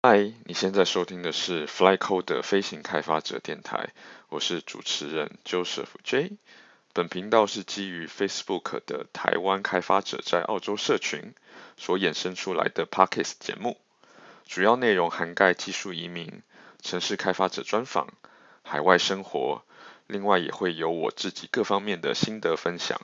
嗨，你现在收听的是 flyCoder 飞行开发者电台，我是主持人 Joseph J。本频道是基于 Facebook 的台湾开发者在澳洲社群所衍生出来的 Podcast 节目，主要内容涵盖技术移民、城市开发者专访、海外生活，另外也会有我自己各方面的心得分享。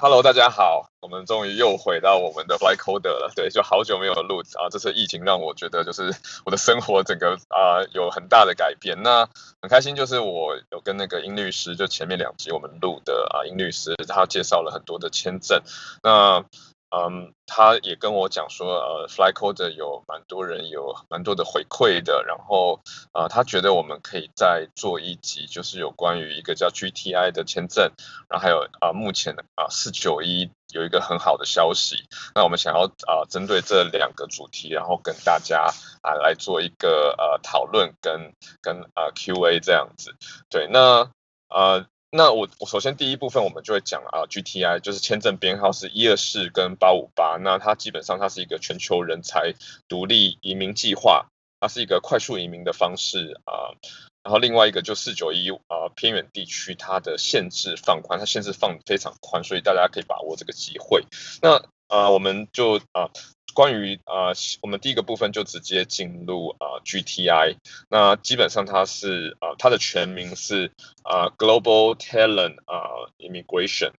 Hello，大家好，我们终于又回到我们的 flyCoder 了。对，就好久没有录啊，这次疫情让我觉得就是我的生活整个啊有很大的改变。那很开心，就是我有跟那个殷律师，就前面两集我们录的啊，殷律师他介绍了很多的签证。那嗯，他也跟我讲说，呃，flyCoder 有蛮多人有蛮多的回馈的，然后、呃，他觉得我们可以再做一集，就是有关于一个叫 GTI 的签证，然后还有啊、呃，目前啊四九一有一个很好的消息，那我们想要啊、呃，针对这两个主题，然后跟大家啊来做一个呃讨论跟跟啊 QA 这样子，对，那呃。那我我首先第一部分我们就会讲啊，GTI 就是签证编号是一二四跟八五八，那它基本上它是一个全球人才独立移民计划，它是一个快速移民的方式啊。然后另外一个就四九一啊，偏远地区它的限制放宽，它限制放非常宽，所以大家可以把握这个机会。那啊，我们就啊。关于啊、我们第一个部分就直接进入啊、GTI，那基本上它是啊、它的全名是啊、Global Talent 啊、呃、Immigration，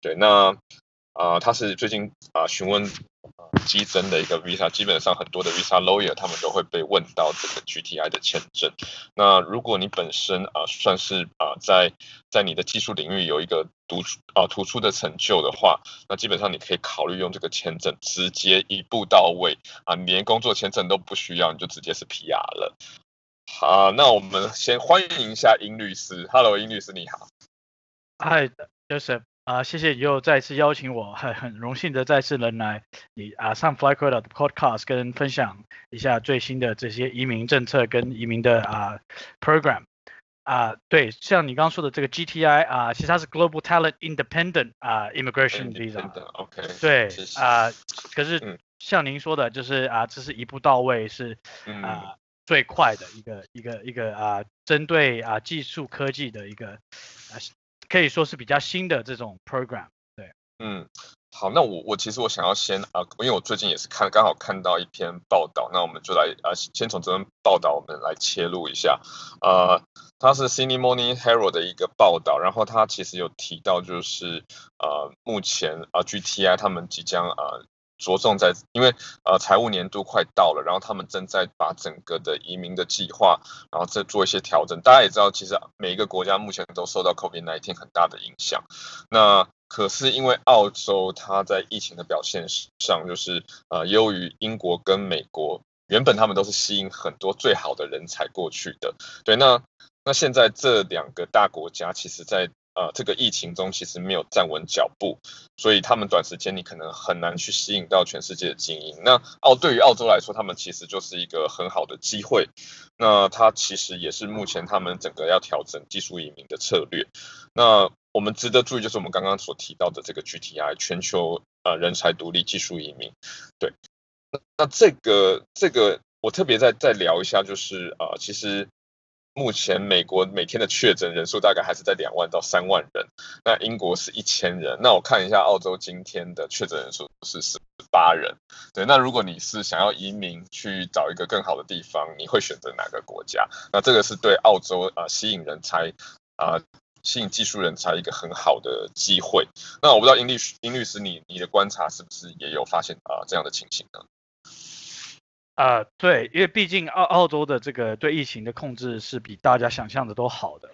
对，那啊、呃，它是最近啊、询问。激增的一个 visa，基本上很多的 visa lawyer 他们都会被问到这个 GTI 的签证。那如果你本身啊算是啊在在你的技术领域有一个突出啊突出的成就的话，那基本上你可以考虑用这个签证直接一步到位啊，你连工作签证都不需要，你就直接是 PR 了。好，那我们先欢迎一下殷律师。Hello，殷律师你好。Hi，Joseph。啊，谢谢你又再次邀请我，很很荣幸的再次能来你啊上 flyCoder 的 podcast 跟分享一下最新的这些移民政策跟移民的啊 program 啊，对，像你刚刚说的这个 GTI 啊，其实它是 Global Talent Independent 啊 Immigration Visa，OK，对啊，可是像您说的，就是啊，这是一步到位，是啊最快的一个一个一个啊，针对啊技术科技的一个啊。可以说是比较新的这种 program，对，嗯，好，那我我其实我想要先啊，因为我最近也是看刚好看到一篇报道，那我们就来啊，先从这篇报道我们来切入一下，呃，它是 Sydney Morning Herald 的一个报道，然后它其实有提到就是呃，目前啊 GTI 他们即将啊。着重在，因为呃财务年度快到了，然后他们正在把整个的移民的计划，然后再做一些调整。大家也知道，其实每一个国家目前都受到 COVID-19 很大的影响。那可是因为澳洲它在疫情的表现上，就是呃优于英国跟美国，原本他们都是吸引很多最好的人才过去的。对，那那现在这两个大国家，其实在呃，这个疫情中其实没有站稳脚步，所以他们短时间你可能很难去吸引到全世界的精英。那澳对于澳洲来说，他们其实就是一个很好的机会。那它其实也是目前他们整个要调整技术移民的策略。那我们值得注意就是我们刚刚所提到的这个 GTI 全球呃人才独立技术移民。对，那那这个这个我特别再再聊一下，就是呃其实。目前美国每天的确诊人数大概还是在两万到三万人，那英国是一千人。那我看一下澳洲今天的确诊人数是十八人。对，那如果你是想要移民去找一个更好的地方，你会选择哪个国家？那这个是对澳洲啊、吸引人才啊、吸引技术人才一个很好的机会。那我不知道殷律殷律师你你的观察是不是也有发现啊、呃、这样的情形呢？啊、呃，对，因为毕竟澳澳洲的这个对疫情的控制是比大家想象的都好的。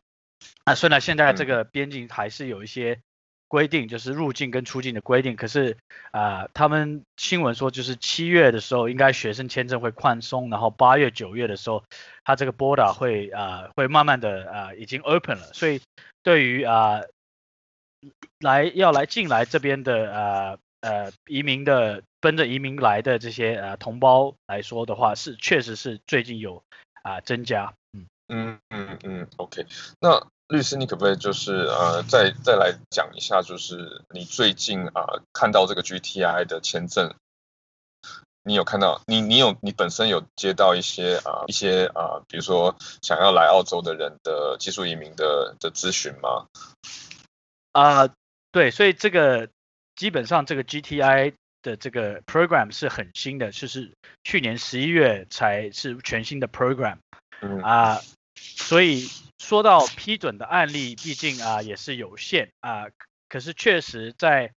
啊，虽然现在这个边境还是有一些规定，就是入境跟出境的规定，可是啊、呃，他们新闻说就是七月的时候应该学生签证会宽松，然后八月九月的时候，它这个 border 会啊、呃、会慢慢的啊、呃、已经 open 了，所以对于啊、呃、来要来进来这边的啊。呃呃，移民的奔着移民来的这些呃同胞来说的话，是确实是最近有啊、呃、增加，嗯。嗯嗯嗯，OK，那律师，你可不可以就是呃，再再来讲一下，就是你最近啊、呃、看到这个 GTI 的签证，你有看到你你有你本身有接到一些啊、呃、一些啊、呃，比如说想要来澳洲的人的技术移民的的咨询吗？啊、呃，对，所以这个基本上这个 GTI 的这个 program 是很新的，就是去年十一月才是全新的 program，嗯啊、呃，所以。说到批准的案例，毕竟啊也是有限啊，可是确实在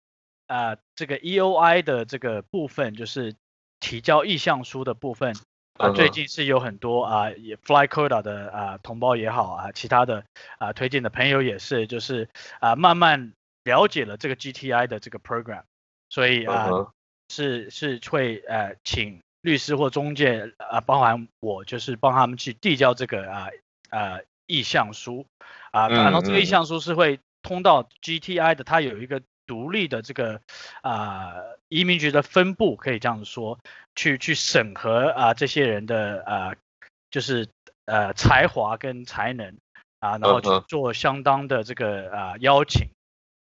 啊这个 EOI 的这个部分，就是提交意向书的部分啊，最近是有很多啊也 FlyCoda 的啊同胞也好啊，其他的啊推荐的朋友也是，就是啊慢慢了解了这个 GTI 的这个 program，所以啊是是会呃请律师或中介啊，包含我就是帮他们去递交这个啊啊。意向书啊，然后这个意向书是会通到 GTI 的，它有一个独立的这个啊移民局的分部，可以这样子说，去去审核啊这些人的啊就是呃才华跟才能啊，然后去做相当的这个啊邀请。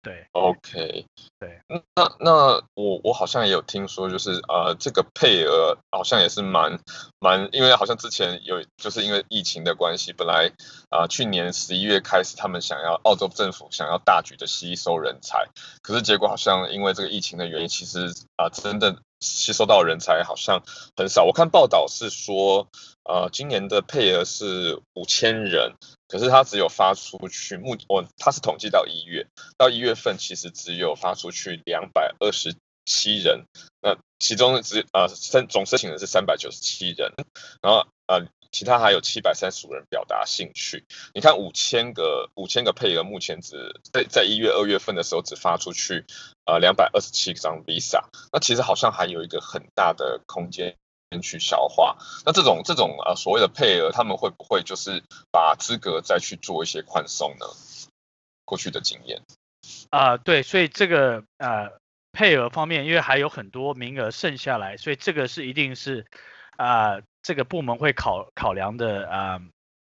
对，OK，对，那那我我好像也有听说，就是呃，这个配额好像也是蛮蛮，因为好像之前有就是因为疫情的关系，本来啊、呃、去年十一月开始，他们想要澳洲政府想要大举的吸收人才，可是结果好像因为这个疫情的原因，其实啊、呃、真的吸收到人才好像很少。我看报道是说，呃，今年的配额是五千人。可是他只有发出去，目我他是统计到一月，到一月份其实只有发出去两百二十七人，那其中只呃申总申请的是三百九十七人，然后呃其他还有七百三十五人表达兴趣。你看五千个五千个配额，目前只在在一月二月份的时候只发出去呃两百二十七张 visa，那其实好像还有一个很大的空间。去消化，那这种这种呃所谓的配额，他们会不会就是把资格再去做一些宽松呢？过去的经验啊、呃，对，所以这个呃配额方面，因为还有很多名额剩下来，所以这个是一定是啊、这个部门会考考量的啊、呃、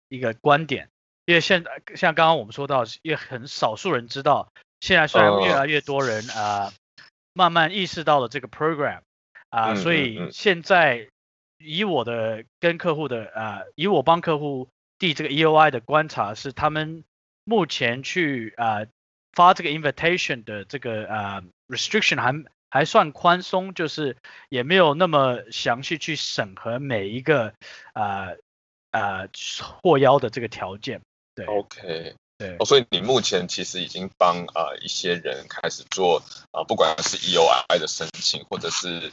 一个观点，因为现在像刚刚我们说到，也很少数人知道，现在虽然越来越多人啊、呃、慢慢意识到了这个 program 啊、呃，所以现在。以我的跟客户的啊、呃，以我帮客户递这个 EOI 的观察是，他们目前去啊、呃、发这个 invitation 的这个啊、呃、restriction 还还算宽松，就是也没有那么详细去审核每一个啊啊获邀的这个条件。对，OK，对，哦，所以你目前其实已经帮啊、呃、一些人开始做啊、呃，不管是 EOI 的申请，或者是。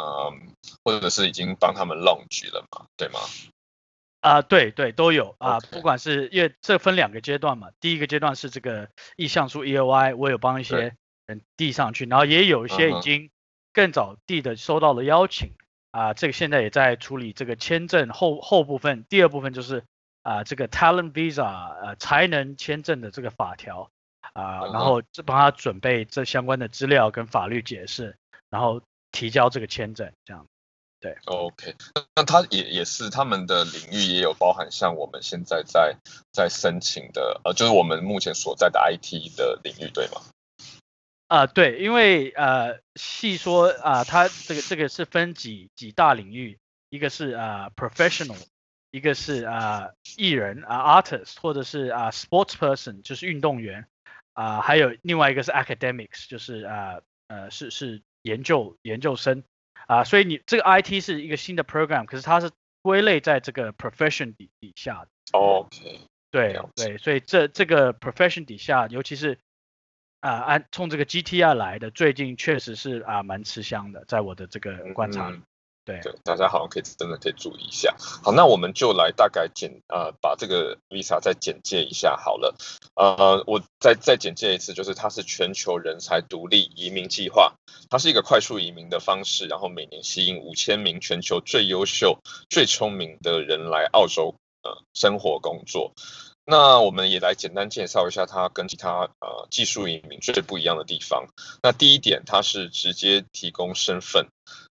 嗯，或者是已经帮他们 launch 了嘛，对吗？啊、呃，对对都有啊.不管是因为这分两个阶段嘛，第一个阶段是这个意向书 EOI，我有帮一些人递上去，然后也有一些已经更早递的收到了邀请。啊，这个现在也在处理这个签证后后部分，第二部分就是啊这个 talent visa 呃才能签证的这个法条。啊，然后帮他准备这相关的资料跟法律解释，然后。提交这个签证，这样，对，OK，那他也也是他们的领域也有包含像我们现在在在申请的，呃，就是我们目前所在的 IT 的领域，对吗？啊、呃，对，因为呃，细说啊，它、呃、这个这个是分几几大领域，一个是啊、呃、professional，一个是啊、呃、艺人啊、呃、artist，或者是啊、呃、sports person，就是运动员啊、呃，还有另外一个是 academics，就是啊呃，呃是是。研究研究生啊，所以你这个 IT 是一个新的 program，可是它是归类在这个 profession 底底下的。OK，对对，所以这这个 profession 底下，尤其是啊按冲这个 GTR 来的，最近确实是啊蛮吃香的，在我的这个观察里。嗯对，对，大家好像可以真的可以注意一下。好，那我们就来大概简呃把这个 Visa 再简介一下好了。呃，我再再简介一次，就是它是全球人才独立移民计划，它是一个快速移民的方式，然后每年吸引五千名全球最优秀、最聪明的人来澳洲呃生活工作。那我们也来简单介绍一下它跟其他呃技术移民最不一样的地方。那第一点，它是直接提供身份。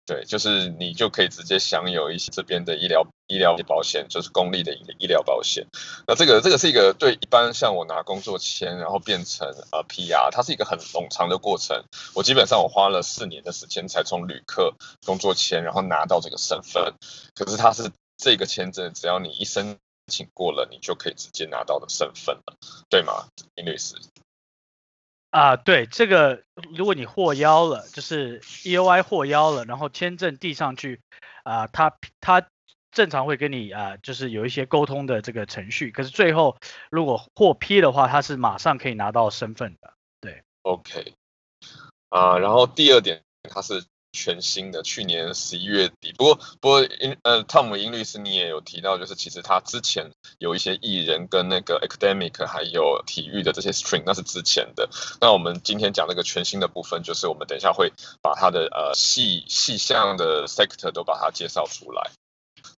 对，就是你就可以直接享有一些这边的医疗医疗保险，就是公立的医疗保险。那这个这个是一个对一般像我拿工作签，然后变成呃 PR，它是一个很冗长的过程。我基本上我花了四年的时间才从旅客工作签，然后拿到这个身份。可是它是这个签证，只要你一申请过了，你就可以直接拿到的身份了，对吗，林律师？啊，对，这个如果你获邀了，就是 EOI 获邀了，然后签证递上去，啊，他他正常会跟你啊，就是有一些沟通的这个程序。可是最后如果获批的话，他是马上可以拿到身份的。对，OK，啊，然后第二点，他是。全新的，去年十一月底。不过，不过，英呃，汤姆英律师你也有提到，就是其实他之前有一些艺人跟那个 academic 还有体育的这些 string，那是之前的。那我们今天讲那个全新的部分，就是我们等一下会把它的呃细细项的 sector 都把它介绍出来。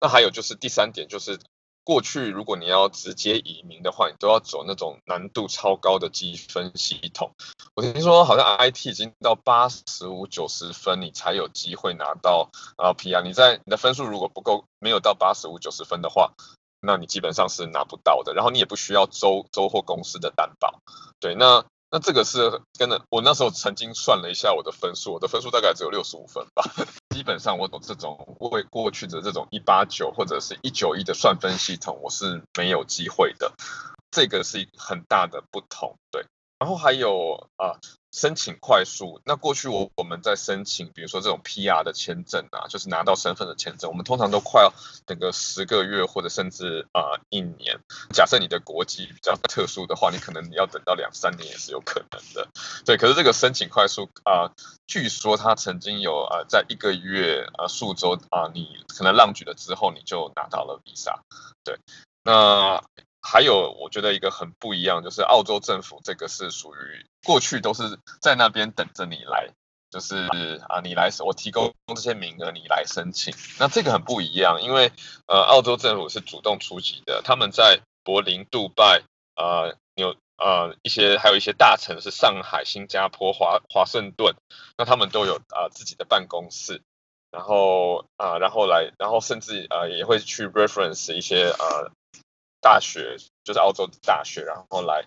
那还有就是第三点，就是。过去，如果你要直接移民的话，你都要走那种难度超高的积分系统。我听说好像 IT 已经到八十五、九十分，你才有机会拿到啊 PR。你在你的分数如果不够，没有到八十五、九十分的话，那你基本上是拿不到的。然后你也不需要州州或公司的担保。对，那。那这个是真的我那时候曾经算了一下我的分数，我的分数大概只有六十五分吧。基本上我懂这种为过去的这种一八九或者是一九一的算分系统，我是没有机会的。这个是很大的不同，对。然后还有啊。申请快速，那过去我我们在申请，比如说这种 PR 的签证啊，就是拿到身份的签证，我们通常都快要等个十个月或者甚至啊、一年。假设你的国籍比较特殊的话，你可能你要等到两三年也是有可能的。对，可是这个申请快速啊、呃，据说它曾经有啊、在一个月啊数周啊，你可能浪举了之后，你就拿到了 Visa。对，那。还有，我觉得一个很不一样，就是澳洲政府这个是属于过去都是在那边等着你来，就是啊，你来，我提供这些名额，你来申请。那这个很不一样，因为呃，澳洲政府是主动出击的，他们在柏林、杜拜啊、纽啊一些，还有一些大城市，上海、新加坡、华华盛顿，那他们都有啊自己的办公室，然后啊，然后来，然后甚至啊也会去 reference 一些啊。大学就是澳洲的大学，然后来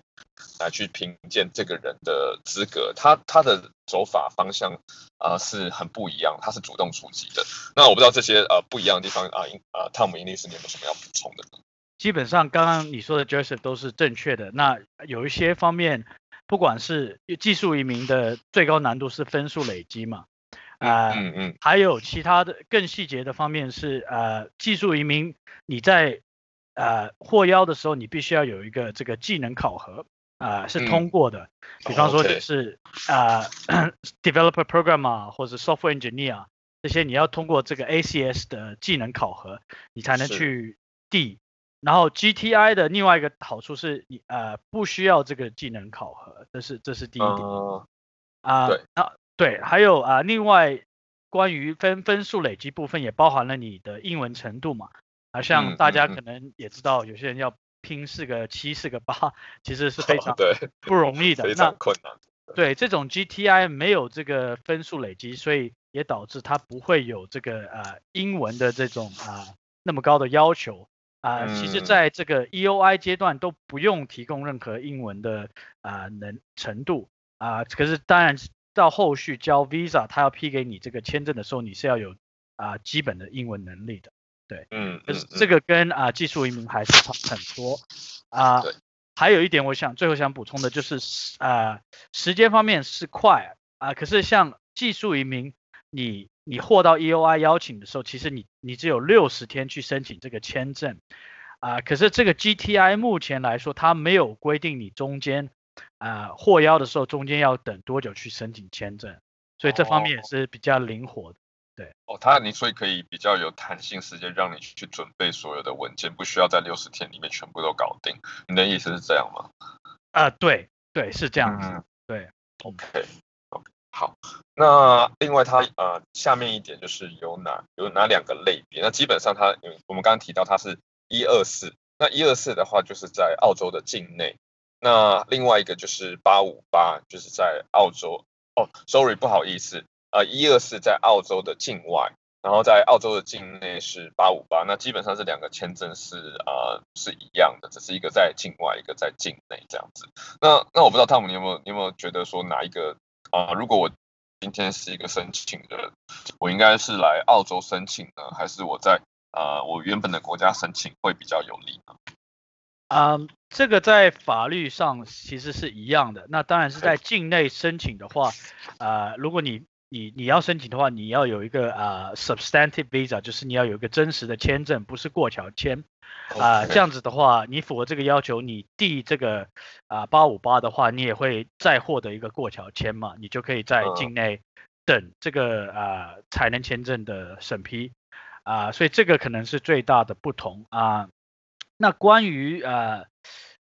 来去评鉴这个人的资格，他他的走法方向啊、呃、是很不一样，他是主动出击的。那我不知道这些呃不一样的地方啊，呃，汤姆英律师你有没有什么要补充的？基本上刚刚你说的 Joseph 都是正确的。那有一些方面，不管是技术移民的最高难度是分数累积嘛，啊、呃，嗯嗯，还有其他的更细节的方面是呃技术移民你在呃，获邀的时候，你必须要有一个这个技能考核，啊、呃，是通过的。嗯、比方说你是啊、，developer programmer 或者 software engineer 这些，你要通过这个 ACS 的技能考核，你才能去递。然后 GTI 的另外一个好处是你呃不需要这个技能考核，这是这是第一点。啊、呃，对啊，对，还有啊、呃，另外关于分分数累积部分，也包含了你的英文程度嘛。啊，像大家可能也知道，有些人要拼四个七、四个八，其实是非常 不容易的。非常困难。对，这种 GTI 没有这个分数累积，所以也导致它不会有这个呃英文的这种啊、呃、那么高的要求啊、呃。其实在这个 EOI 阶段都不用提供任何英文的啊、呃、能程度啊、呃。可是当然到后续交 Visa，他要批给你这个签证的时候，你是要有啊、呃、基本的英文能力的。对，嗯，就是这个跟啊、呃、技术移民还是差很多啊、呃。还有一点，我想最后想补充的就是啊、呃，时间方面是快啊、呃，可是像技术移民，你你获到 EOI 邀请的时候，其实你你只有六十天去申请这个签证啊、呃。可是这个 GTI 目前来说，它没有规定你中间啊获邀的时候中间要等多久去申请签证，所以这方面也是比较灵活的。对哦，他你所以可以比较有弹性时间，让你去准备所有的文件，不需要在六十天里面全部都搞定。你的意思是这样吗？啊、呃，对对，是这样子。嗯、对，OK OK，好。那另外它呃下面一点就是有哪有哪两个类别？那基本上它我们刚刚提到它是一二四，那一二四的话就是在澳洲的境内。那另外一个就是八五八，就是在澳洲。哦，sorry，不好意思。呃一二四在澳洲的境外，然后在澳洲的境内是八五八，那基本上这两个签证是啊、呃、是一样的，只是一个在境外，一个在境内这样子。那那我不知道汤姆你有没有你有没有觉得说哪一个啊、呃？如果我今天是一个申请人，我应该是来澳洲申请呢，还是我在啊、呃、我原本的国家申请会比较有利呢？嗯，um, 这个在法律上其实是一样的。那当然是在境内申请的话，啊、呃，如果你你你要申请的话，你要有一个啊、呃、substantive visa，就是你要有一个真实的签证，不是过桥签。啊这样子的话，你符合这个要求，你递这个啊八五八的话，你也会再获得一个过桥签嘛，你就可以在境内等这个啊、呃、才能签证的审批。啊、呃，所以这个可能是最大的不同啊。呃那关于呃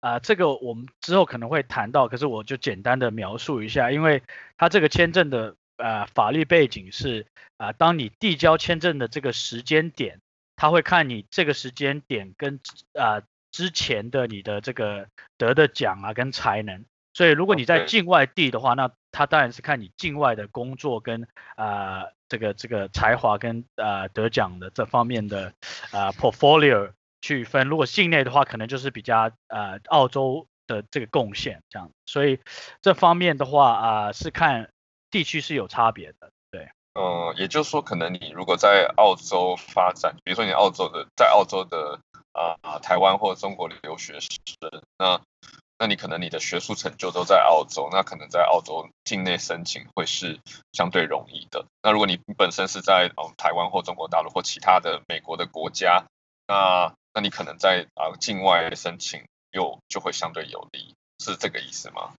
呃这个我们之后可能会谈到，可是我就简单的描述一下，因为它这个签证的呃法律背景是啊、呃，当你递交签证的这个时间点，他会看你这个时间点跟啊、呃、之前的你的这个得的奖啊跟才能，所以如果你在境外递的话，那他当然是看你境外的工作跟啊、呃、这个这个才华跟啊、呃、得奖的这方面的啊、呃、portfolio。去分，如果境内的话，可能就是比较呃澳洲的这个贡献这样，所以这方面的话啊、呃、是看地区是有差别的，对。嗯，也就是说，可能你如果在澳洲发展，比如说你澳洲的在澳洲的啊、呃、台湾或中国留学生，那那你可能你的学术成就都在澳洲，那可能在澳洲境内申请会是相对容易的。那如果你本身是在嗯台湾或中国大陆或其他的美国的国家，那那你可能在啊境外申请又就会相对有利，是这个意思吗？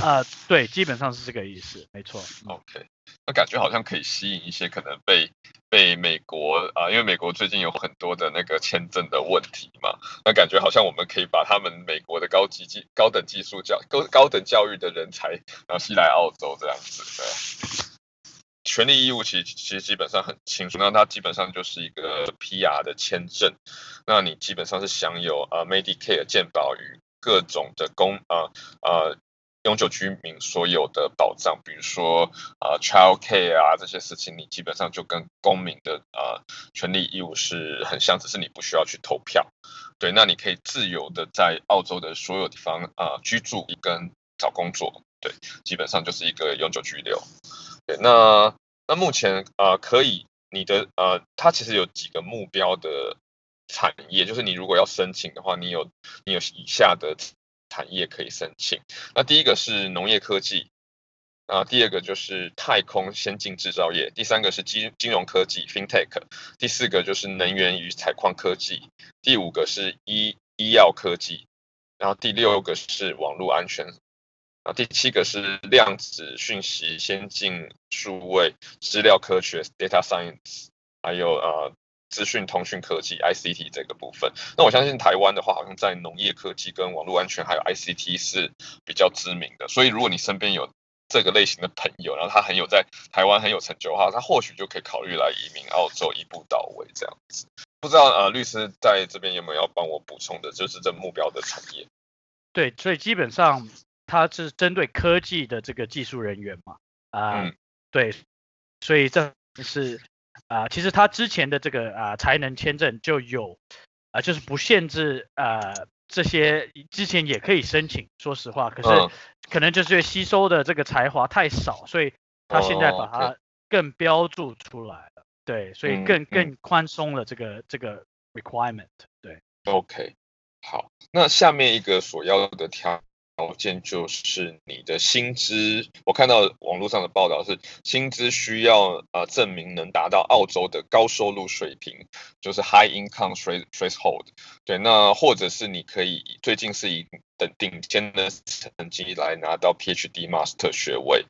啊、呃，对，基本上是这个意思，没错。OK，那感觉好像可以吸引一些可能被被美国啊，因为美国最近有很多的那个签证的问题嘛，那感觉好像我们可以把他们美国的高级技高等技术教高高等教育的人才，然后吸来澳洲这样子，对。权利义务其实其实基本上很清楚，那它基本上就是一个 PR 的签证，那你基本上是享有呃 Medicare 健保与各种的公呃呃永久居民所有的保障，比如说呃 Child Care 啊这些事情，你基本上就跟公民的呃权利义务是很像，只是你不需要去投票，对，那你可以自由的在澳洲的所有地方啊、呃、居住跟找工作，对，基本上就是一个永久居留。对，那那目前呃可以你的呃，它其实有几个目标的产业，就是你如果要申请的话，你有你有以下的产业可以申请。那第一个是农业科技，啊，第二个就是太空先进制造业，第三个是金金融科技 FinTech，第四个就是能源与采矿科技，第五个是医医药科技，然后第六个是网络安全。啊，第七个是量子讯息、先进数位、资料科学 （data science），还有呃资讯通讯科技 （ICT） 这个部分。那我相信台湾的话，好像在农业科技、跟网络安全还有 ICT 是比较知名的。所以如果你身边有这个类型的朋友，然后他很有在台湾很有成就的话，他或许就可以考虑来移民澳洲，一步到位这样子。不知道呃律师在这边有没有要帮我补充的，就是这目标的产业？对，所以基本上。它是针对科技的这个技术人员嘛？啊、呃，嗯、对，所以这是啊、呃，其实他之前的这个啊、呃、才能签证就有啊、呃，就是不限制啊、呃、这些之前也可以申请。说实话，可是可能就是吸收的这个才华太少，所以他现在把它更标注出来了。对，所以更更宽松了这个这个 requirement。对，OK，好，那下面一个所要的条。条件就是你的薪资，我看到网络上的报道是薪资需要呃证明能达到澳洲的高收入水平，就是 high income threshold。对，那或者是你可以最近是以等顶尖的成绩来拿到 PhD Master 学位，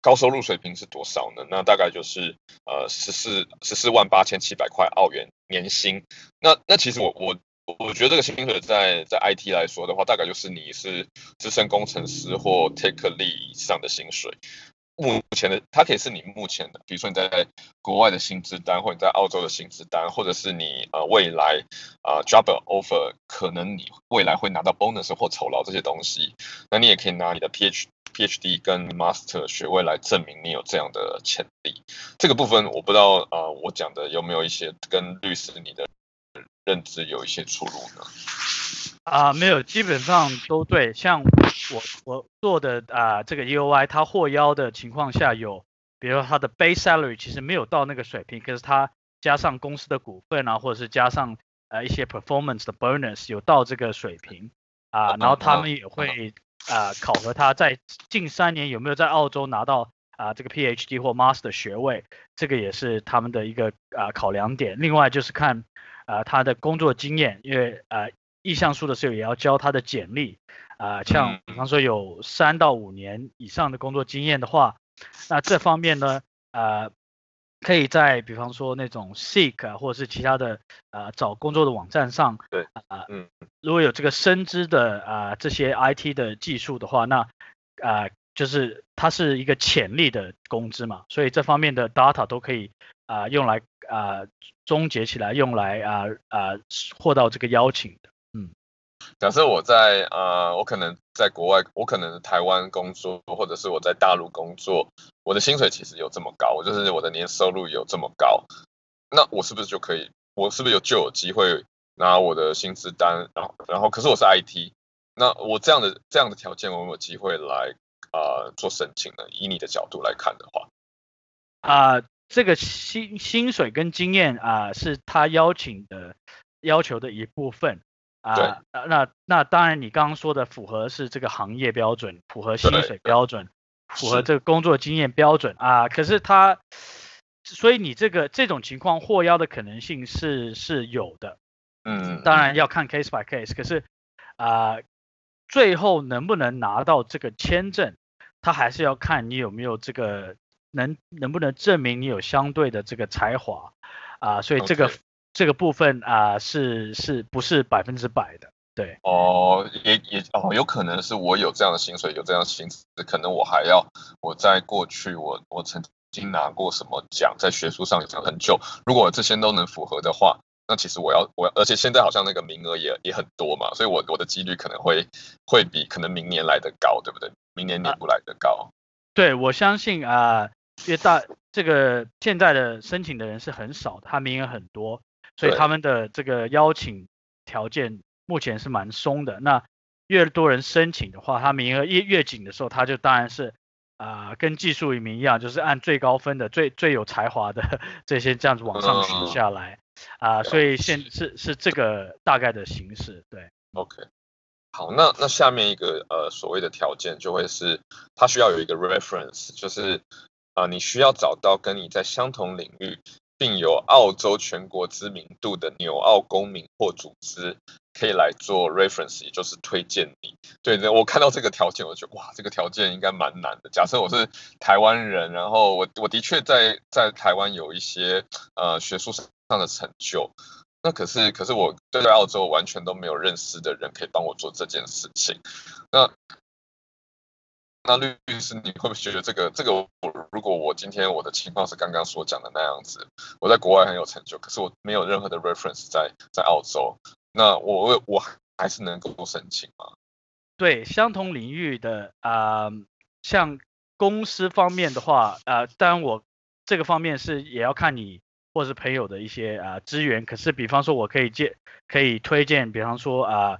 高收入水平是多少呢？那大概就是呃十四十四万八千七百块澳元年薪。那那其实我我。我觉得这个薪水在在 IT 来说的话，大概就是你是资深工程师或 Tech Lead 以上的薪水。目前的它可以是你目前的，比如说你在国外的薪资单，或者你在澳洲的薪资单，或者是你呃未来啊、呃、job offer，可能你未来会拿到 bonus 或酬劳这些东西。那你也可以拿你的 Ph PhD 跟 Master 学位来证明你有这样的潜力。这个部分我不知道啊、呃，我讲的有没有一些跟律师你的认知有一些出入呢？啊、呃，没有，基本上都对。像我我做的啊、呃，这个 EOI 它获邀的情况下有，比如说他的 base salary 其实没有到那个水平，可是他加上公司的股份啊，或者是加上呃一些 performance 的 bonus 有到这个水平啊、呃，然后他们也会啊、呃、考核他在近三年有没有在澳洲拿到啊、呃、这个 PhD 或 Master 学位，这个也是他们的一个啊、呃、考量点。另外就是看啊、呃、他的工作经验，因为啊。呃意向书的时候也要交他的简历啊、呃，像比方说有三到五年以上的工作经验的话，那这方面呢，呃，可以在比方说那种 Seek 啊，或者是其他的呃找工作的网站上，对，啊，嗯，如果有这个深知的啊、呃、这些 IT 的技术的话，那啊、呃、就是它是一个潜力的工资嘛，所以这方面的 data 都可以啊、呃、用来啊终结起来，用来啊啊获到这个邀请的。假设我在呃，我可能在国外，我可能台湾工作，或者是我在大陆工作，我的薪水其实有这么高，我就是我的年收入有这么高，那我是不是就可以，我是不是有就有机会拿我的薪资单，然后然后可是我是 IT，那我这样的这样的条件，我有没有机会来呃做申请呢？以你的角度来看的话，啊、呃，这个薪薪水跟经验啊、呃，是他邀请的要求的一部分。啊，那那当然，你刚刚说的符合是这个行业标准，符合薪水标准，符合这个工作经验标准啊。可是他，所以你这个这种情况获邀的可能性是是有的，嗯，当然要看 case by case。可是啊，最后能不能拿到这个签证，他还是要看你有没有这个能能不能证明你有相对的这个才华啊。所以这个。Okay. 这个部分啊、呃，是是不是百分之百的？对哦，也也哦，有可能是我有这样的薪水，有这样的薪资，可能我还要我在过去我我曾经拿过什么奖，在学术上有很久。如果这些都能符合的话，那其实我要我要，而且现在好像那个名额也也很多嘛，所以我我的几率可能会会比可能明年来的高，对不对？明年你不来的高。啊、对，我相信啊，因为大这个现在的申请的人是很少的，他名额很多。所以他们的这个邀请条件目前是蛮松的。那越多人申请的话，他名额越越紧的时候，他就当然是啊、呃，跟技术移民一样，就是按最高分的、最最有才华的 这些这样子往上选下来啊、呃。所以现是是这个大概的形式。对，OK，好，那那下面一个呃所谓的条件就会是，他需要有一个 reference，就是啊、你需要找到跟你在相同领域。并有澳洲全国知名度的纽澳公民或组织可以来做 reference，也就是推荐你。对，我看到这个条件，我觉得哇，这个条件应该蛮难的。假设我是台湾人，然后我我的确在在台湾有一些呃学术上的成就，那可是可是我对澳洲完全都没有认识的人可以帮我做这件事情，那。那律师，你会不会觉得这个这个如果我今天我的情况是刚刚所讲的那样子，我在国外很有成就，可是我没有任何的 reference 在在澳洲，那我我还是能够申请吗？对，相同领域的啊、像公司方面的话啊、呃，当然我这个方面是也要看你或是朋友的一些啊、呃、资源，可是比方说我可以介可以推荐，比方说啊、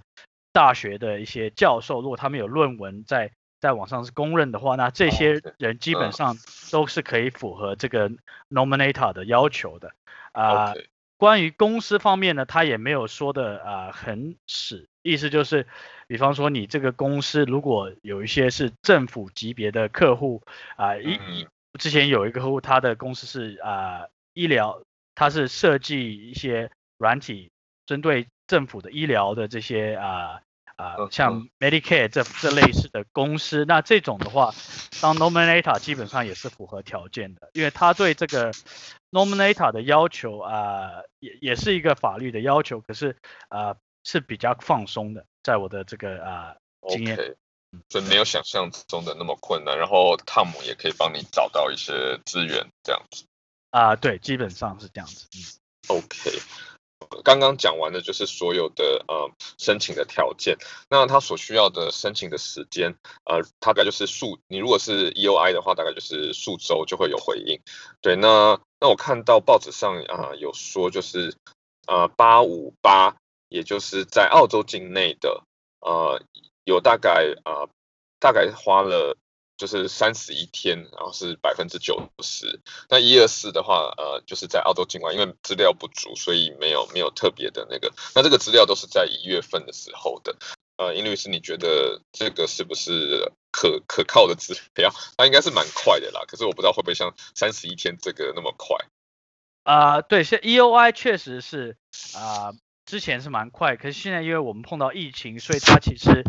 大学的一些教授，如果他们有论文在。在网上是公认的话，那这些人基本上都是可以符合这个 nominator 的要求的啊。关于公司方面呢，他也没有说的啊、呃、很死，意思就是，比方说你这个公司如果有一些是政府级别的客户啊，一、呃、之前有一个客户，他的公司是啊、呃、医疗，他是设计一些软体针对政府的医疗的这些啊。呃啊、呃，像 Medicare 这这类似的公司，那这种的话，当 Nominator 基本上也是符合条件的，因为他对这个 Nominator 的要求啊、呃，也也是一个法律的要求，可是啊、呃、是比较放松的，在我的这个啊、呃、经验，okay, 所以没有想象中的那么困难，然后汤姆也可以帮你找到一些资源这样子。啊、呃，对，基本上是这样子。嗯，OK。刚刚讲完的就是所有的呃申请的条件，那他所需要的申请的时间，呃，大概就是数，你如果是 EOI 的话，大概就是数周就会有回应。对，那那我看到报纸上啊、有说就是呃八五八，也就是在澳洲境内的呃有大概、呃、大概花了。就是三十一天，然后是百分之九十。那一二四的话，呃，就是在澳洲境外，因为资料不足，所以没有没有特别的那个。那这个资料都是在一月份的时候的。呃，殷律师，你觉得这个是不是可可靠的资料？它应该是蛮快的啦，可是我不知道会不会像三十一天这个那么快。呃，对，现 EOI 确实是啊。呃之前是蛮快，可是现在因为我们碰到疫情，所以它其实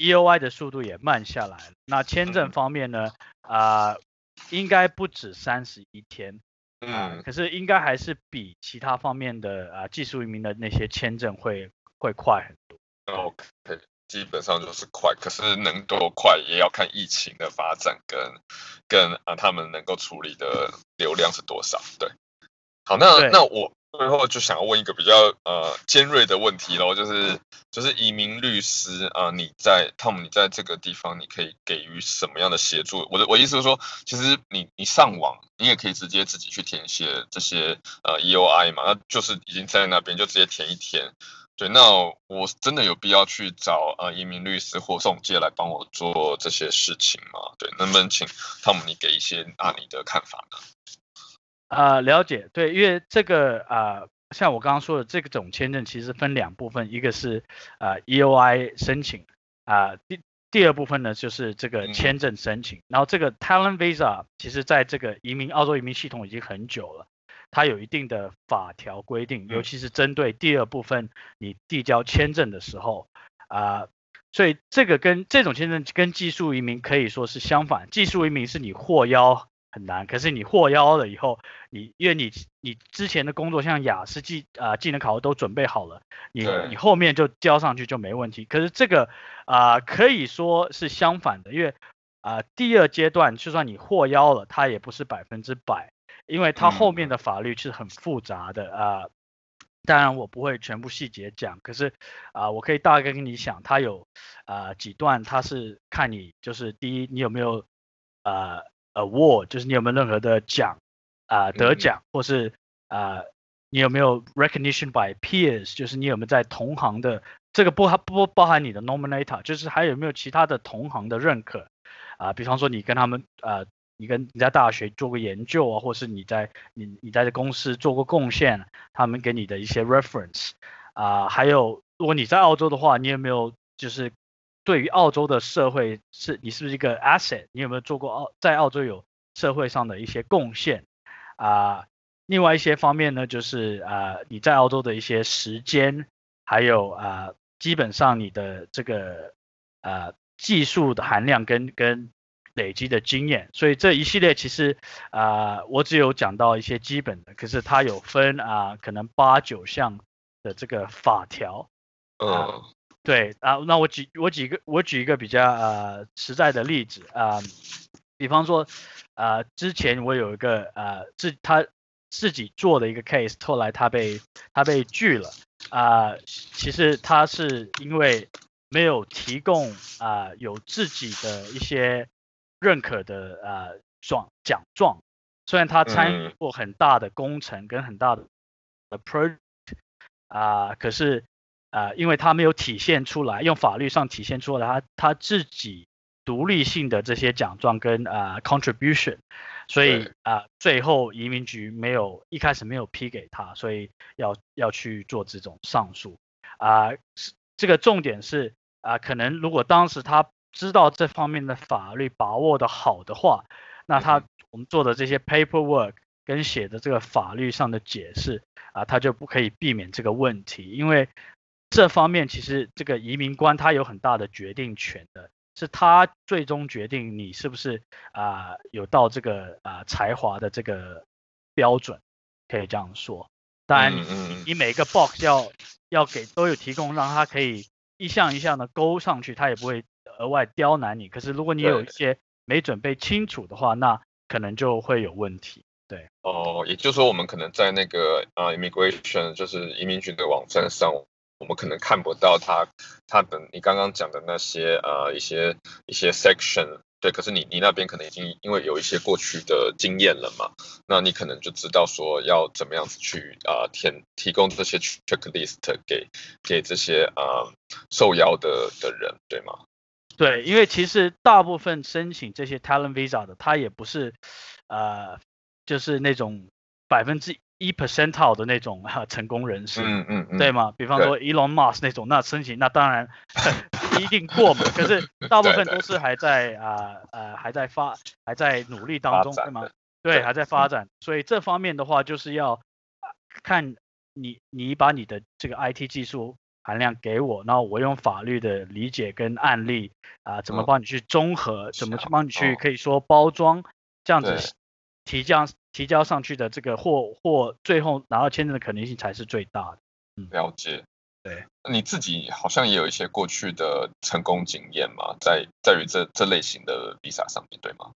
EOI 的速度也慢下来了。那签证方面呢，啊、呃，应该不止三十一天，啊、呃，可是应该还是比其他方面的啊、呃、技术移民的那些签证会会快很多。OK，基本上就是快，可是能多快也要看疫情的发展跟跟啊他们能够处理的流量是多少。对，好，那那我。最后就想要问一个比较呃尖锐的问题喽，就是就是移民律师啊、你在 Tom，你在这个地方你可以给予什么样的协助？我的我意思是说，其实你你上网，你也可以直接自己去填写这些呃 EOI 嘛，那就是已经在那边就直接填一填。对，那我真的有必要去找呃移民律师或中介来帮我做这些事情吗？对，能不能请 Tom 你给一些啊你的看法呢？啊、呃，了解，对，因为这个啊、呃，像我刚刚说的，这个种签证其实分两部分，一个是啊、呃、EOI 申请啊，第、呃、第二部分呢就是这个签证申请。然后这个 Talent Visa 其实在这个移民澳洲移民系统已经很久了，它有一定的法条规定，尤其是针对第二部分你递交签证的时候啊、呃，所以这个跟这种签证跟技术移民可以说是相反，技术移民是你获邀。很难，可是你获邀了以后，你因为你你之前的工作像雅思技啊技能考核都准备好了，你你后面就交上去就没问题。可是这个啊、呃、可以说是相反的，因为啊、呃、第二阶段就算你获邀了，它也不是百分之百，因为它后面的法律是很复杂的啊、呃。当然我不会全部细节讲，可是啊、呃、我可以大概跟你想，它有啊、呃、几段，它是看你就是第一你有没有啊。呃 Award 就是你有没有任何的奖啊、呃、得奖，或是啊、呃、你有没有 recognition by peers，就是你有没有在同行的这个不不不包含你的 nominator，就是还有没有其他的同行的认可啊、呃？比方说你跟他们啊、呃，你跟你在大学做过研究啊，或是你在你你在这公司做过贡献，他们给你的一些 reference 啊、呃，还有如果你在澳洲的话，你有没有就是。对于澳洲的社会是，你是不是一个 asset？你有没有做过澳在澳洲有社会上的一些贡献啊、另外一些方面呢，就是啊、你在澳洲的一些时间，还有啊、基本上你的这个啊、技术的含量跟跟累积的经验。所以这一系列其实啊、我只有讲到一些基本的，可是它有分啊、可能八九项的这个法条。对啊，那我举我举一个我举一个比较呃实在的例子啊、呃，比方说啊、呃，之前我有一个呃自他自己做的一个 case，后来他被他被拒了啊、呃，其实他是因为没有提供啊、呃、有自己的一些认可的呃状奖状，虽然他参与过很大的工程跟很大的 project 啊、呃，可是。啊、呃，因为他没有体现出来，用法律上体现出来他他自己独立性的这些奖状跟啊、呃、contribution，所以啊、呃、最后移民局没有一开始没有批给他，所以要要去做这种上诉啊、呃。这个重点是啊、呃，可能如果当时他知道这方面的法律把握的好的话，那他我们做的这些 paperwork 跟写的这个法律上的解释啊、呃，他就不可以避免这个问题，因为。这方面其实这个移民官他有很大的决定权的，是他最终决定你是不是啊、呃、有到这个啊、呃、才华的这个标准，可以这样说。当然你你每个 box 要要给都有提供，让他可以一项一项的勾上去，他也不会额外刁难你。可是如果你有一些没准备清楚的话，那可能就会有问题。对。哦，也就是说，我们可能在那个呃 immigration 就是移民局的网站上，我们可能看不到他他的你刚刚讲的那些呃一些一些 section。对，可是你你那边可能已经因为有一些过去的经验了嘛，那你可能就知道说要怎么样子去啊、填提供这些 checklist 给给这些啊、呃、受邀的的人，对吗？对，因为其实大部分申请这些 talent visa 的，他也不是呃就是那种百分之一 percentile 的那种哈、啊、成功人士，嗯嗯嗯，对吗？比方说 Elon Musk 那种，那申请那当然一定过嘛。可是 大部分都是还在啊呃还在发还在努力当中，对吗？对，对还在发展。所以这方面的话，就是要看你你把你的这个 IT 技术含量给我，然后我用法律的理解跟案例啊、呃，怎么帮你去综合，嗯、怎么去帮你去可以说包装这样子。提交提交上去的这个或或最后拿到签证的可能性才是最大的。嗯，了解。对，你自己好像也有一些过去的成功经验嘛，在在于这这类型的 visa 上面，对吗？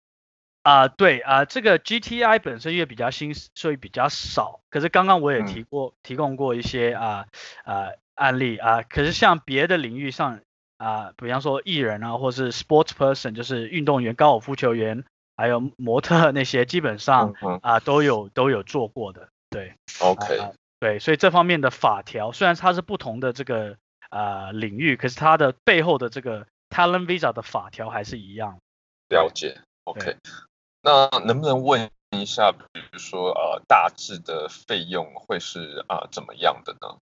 啊、呃，对啊、呃，这个 GTI 本身也比较新，所以比较少。可是刚刚我也提过、嗯、提供过一些啊啊、案例啊、呃。可是像别的领域上啊、呃，比方说艺人啊，或是 sports person，就是运动员、高尔夫球员。还有模特那些基本上啊、呃、都有都有做过的，对，OK，、呃、对，所以这方面的法条虽然它是不同的这个呃领域，可是它的背后的这个 talent visa 的法条还是一样。了解，OK，那能不能问一下，比如说呃大致的费用会是啊、呃、怎么样的呢？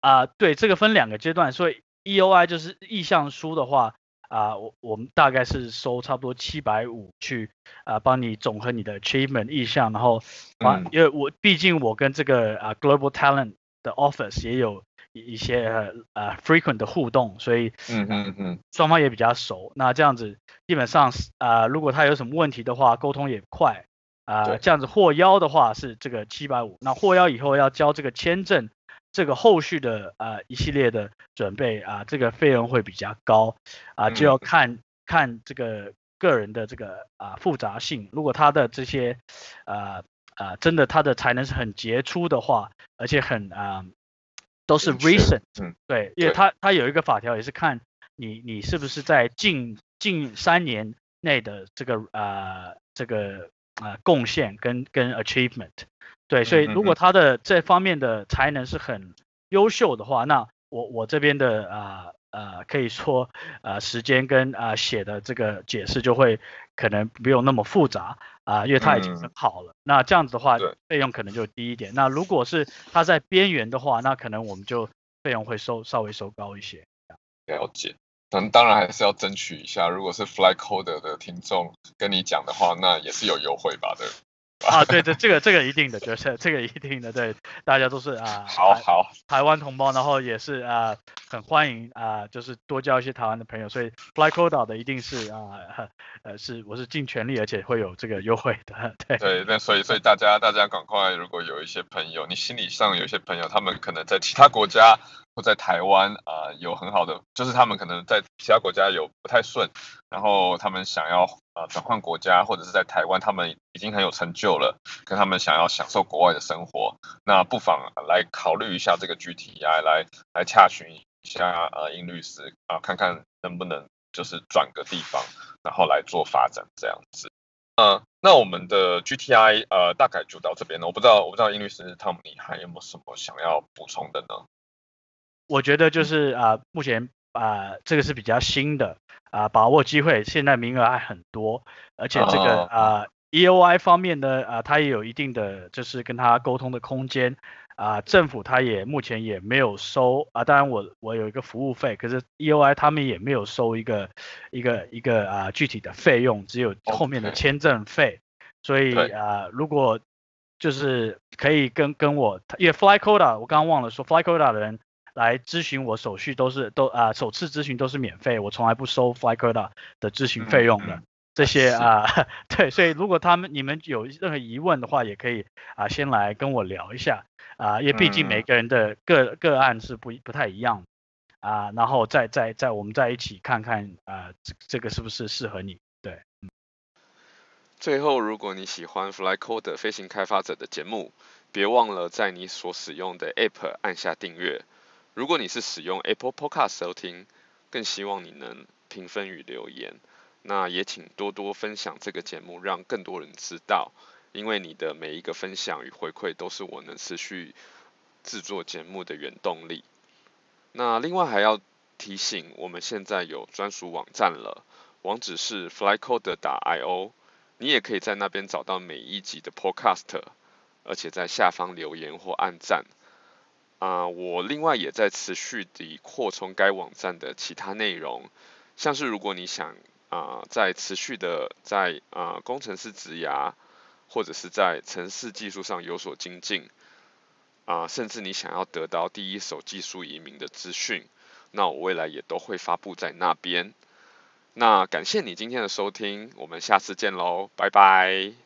啊、呃，对，这个分两个阶段，所以 EOI 就是意向书的话。啊，我我们大概是收差不多七百五去啊，帮你总和你的 achievement 意向，然后啊，因为我毕竟我跟这个啊 Global Talent 的 Office 也有一一些呃 frequent 的互动，所以嗯嗯嗯，双方也比较熟。那这样子基本上是啊，如果他有什么问题的话，沟通也快啊。这样子获邀的话是这个七百五，那获邀以后要交这个签证。这个后续的啊、呃、一系列的准备啊，这个费用会比较高啊，就要看、嗯、看这个个人的这个啊复杂性。如果他的这些啊啊真的他的才能是很杰出的话，而且很啊都是 recent，嗯，对，因为他他有一个法条也是看你你是不是在近近三年内的这个啊这个啊贡献跟跟 achievement。对，所以如果他的这方面的才能是很优秀的话，那我我这边的啊呃，呃可以说呃时间跟啊、呃、写的这个解释就会可能不用那么复杂啊、呃，因为他已经很好了。那这样子的话，费用可能就低一点。那如果是他在边缘的话，那可能我们就费用会收稍微收高一些。了解，但当然还是要争取一下。如果是 Flycoder 的听众跟你讲的话，那也是有优惠吧？对。啊，对对，这个这个一定的，就是这个一定的，对，大家都是啊，好好台湾同胞，然后也是啊，很欢迎啊，就是多交一些台湾的朋友，所以 Flycoder 的一定是啊，呃，是我是尽全力，而且会有这个优惠的，对对，那所以所以大家大家赶快，如果有一些朋友，你心理上有一些朋友，他们可能在其他国家。或在台湾啊、有很好的，就是他们可能在其他国家有不太顺，然后他们想要啊转换国家，或者是在台湾他们已经很有成就了，跟他们想要享受国外的生活，那不妨来考虑一下这个 GTI，来来洽询一下呃殷律师啊、看看能不能就是转个地方，然后来做发展这样子。嗯、呃，那我们的 GTI 呃大概就到这边了，我不知道我不知道殷律师汤姆你还有没有什么想要补充的呢？我觉得就是啊、呃，目前啊、呃，这个是比较新的啊、呃，把握机会，现在名额还很多，而且这个啊、呃、EOI 方面呢啊，它、呃、也有一定的就是跟他沟通的空间啊、呃，政府他也目前也没有收啊、呃，当然我我有一个服务费，可是 EOI 他们也没有收一个一个一个啊、呃、具体的费用，只有后面的签证费，所以啊、呃，如果就是可以跟跟我，因为 Flycoder 我刚刚忘了说 Flycoder 的人。来咨询我手续都是都啊、呃、首次咨询都是免费，我从来不收 Flycoder 的咨询费用的、嗯、这些啊、呃、对，所以如果他们你们有任何疑问的话，也可以啊、呃、先来跟我聊一下啊、呃，因为毕竟每个人的个、嗯、个案是不不太一样啊、呃，然后再再再我们在一起看看啊、呃、这这个是不是适合你？对，最后，如果你喜欢 flycoder 飞行开发者的节目，别忘了在你所使用的 App 按下订阅。如果你是使用 Apple Podcast 收听，更希望你能评分与留言。那也请多多分享这个节目，让更多人知道。因为你的每一个分享与回馈，都是我能持续制作节目的原动力。那另外还要提醒，我们现在有专属网站了，网址是 flycoder.io。你也可以在那边找到每一集的 Podcast，而且在下方留言或按赞。啊、我另外也在持续地扩充该网站的其他内容，像是如果你想啊、在持续的在啊、工程师职涯，或者是在城市技术上有所精进，啊、甚至你想要得到第一手技术移民的资讯，那我未来也都会发布在那边。那感谢你今天的收听，我们下次见喽，拜拜。